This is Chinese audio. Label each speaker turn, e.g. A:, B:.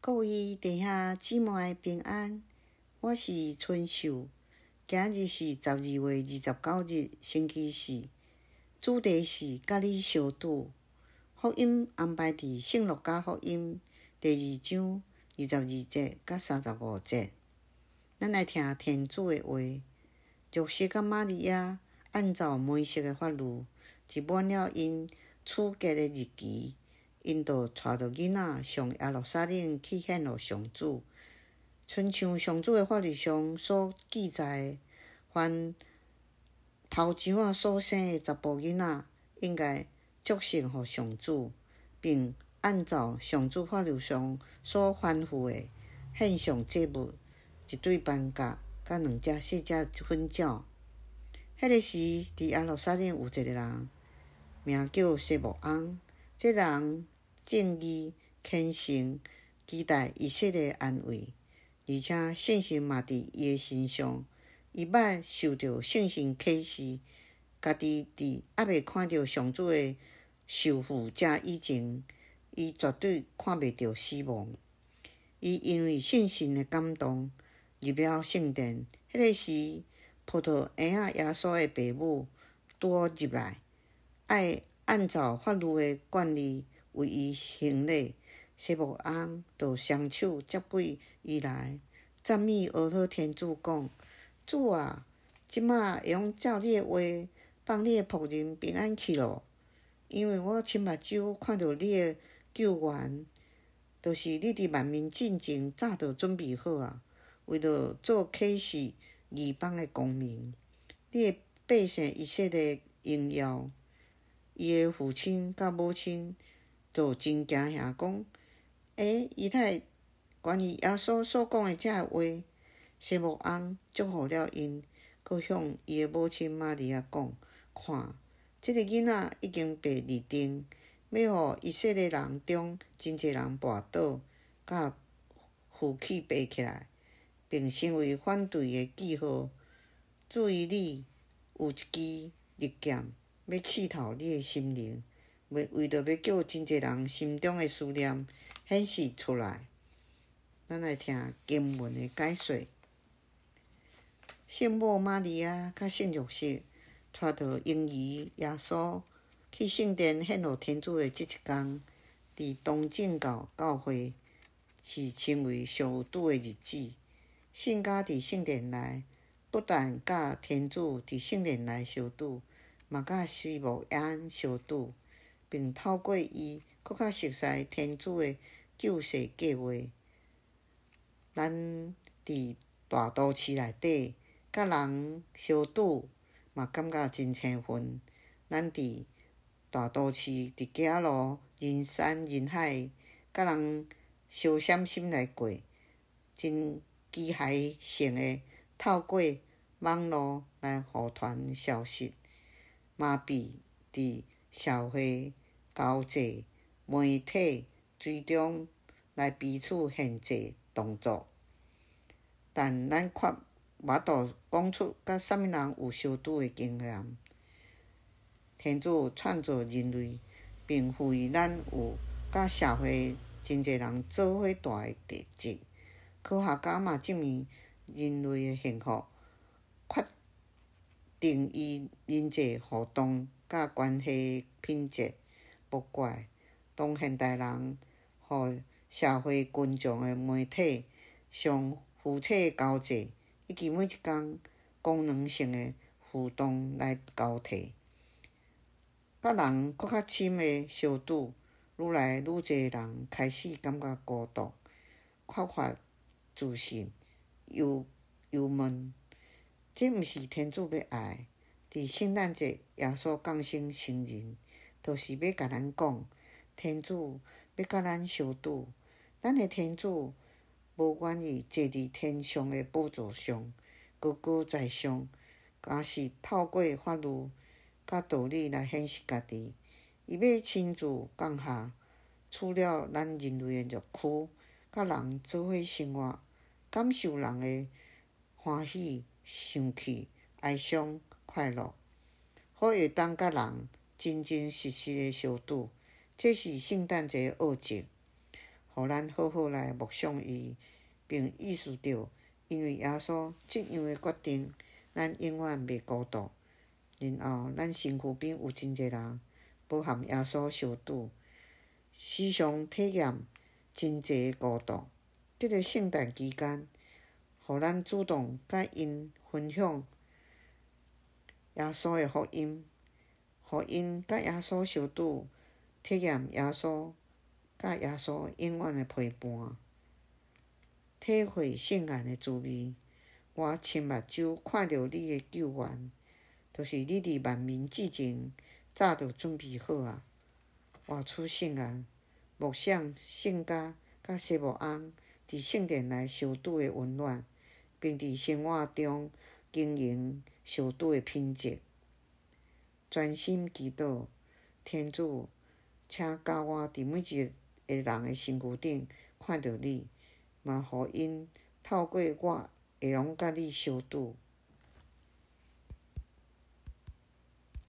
A: 各位弟兄姊妹平安，我是春秀。今日是十二月二十九日，星期四。主题是甲你相拄。福音安排伫圣路加福音第二章二十二节甲三十五节。咱来听天主的话。若瑟甲玛利亚按照摩西的法律，就满了因出嫁的日期。因就带着囡仔上耶路撒冷去献予上主，亲像上主的法律上所记载，凡头墘仔所生的查甫囡仔，应该祝圣予上主，并按照上主法律上所吩咐的献上祭物，一对斑鸽，甲两只细只粉鸟。迄个时，伫耶路撒冷有一个人，名叫西木翁，即人。正意虔诚，期待以色列安慰，而且信心嘛伫伊诶身上。伊捌受着圣神启示，家己伫还未看到上主诶受傅者以前，伊绝对看袂着死亡。伊因为圣神诶感动，入了圣殿。迄个时，葡萄园仔耶稣诶爸母拄好入来，爱按照法律诶惯例。为伊行礼，西木翁就双手接过伊来，赞美阿多天主讲：主啊，即卖会用照你诶话，放你诶仆人平安去咯。因为我亲目睭看到你诶救援，着、是你伫万民进前早着准备好啊，为着做启示异邦诶公民，你诶百姓以色列荣耀，伊诶父亲甲母亲。就真惊吓讲，诶，伊太关于耶稣所讲的这话，西木翁祝福了因，搁向伊的母亲玛利亚讲：看，即个囡仔已经被立定，要互以色列人中真侪人跋倒，甲扶起爬起来，并成为反对的记号。注意你有一支利剑，要刺透你的心灵。为为着要叫真侪人心中的思念显示出来，咱来听经文的解说。圣母玛利亚甲圣约瑟带着婴儿耶稣去圣殿献予天主的即一天，伫东正教教会是称为上有拄的日子。圣家伫圣殿内，不但甲天主伫圣殿内相拄，嘛甲西木翁相拄。并透过伊，搁较熟悉天主诶救世计划。咱伫大都市内底，甲人相拄，嘛感觉真兴奋。咱伫大都市伫街路人山人海，甲人相闪心来过，真机械性诶透过网络来互传消息，麻痹伫。社会交际媒体追踪来彼此限制动作，但咱却无度讲出甲啥物人有相拄诶经验。天主创造人类，并赋予咱有甲社会真侪人做伙住诶特质。科学家嘛证明人类诶幸福，决定于人际互动。甲关系品质，不怪当现代人和社会群众诶媒体上互切交际，以及每一工功能性诶互动来交替，甲人搁较深诶相拄，愈来愈侪人开始感觉孤独、缺乏自信、忧忧闷，这毋是天主要爱。伫圣诞节，耶稣降生成人，就是要甲咱讲，天主要甲咱相拄。咱诶天主无愿意坐伫天上诶宝座上，高高在上，而是透过法律甲道理来显示家己。伊要亲自降下，处了咱人类诶肉躯，甲人做伙生活，感受人诶欢喜、生气、哀伤。快乐，好会当甲人真真实实诶相拄，这是圣诞节诶奥迹。互咱好好来默想伊，并意识到，因为耶稣这样诶决定，咱永远袂孤独。然后，咱身躯边有真侪人，包含耶稣相拄，时常体验真侪诶孤独。这个圣诞期间，互咱主动甲因分享耶稣的福音，互因甲耶稣相拄，体验耶稣甲耶稣永远的陪伴，体会圣爱的滋味。我亲目睭看到你的救援。就是你伫万民之前早就准备好啊！活出圣爱，默想圣家甲师母翁伫圣殿内相拄的温暖，并伫生活中经营相拄的品质。专心祈祷，天主，请教我伫每一个人的身躯顶看到你，嘛，互因透过我会用甲你相拄。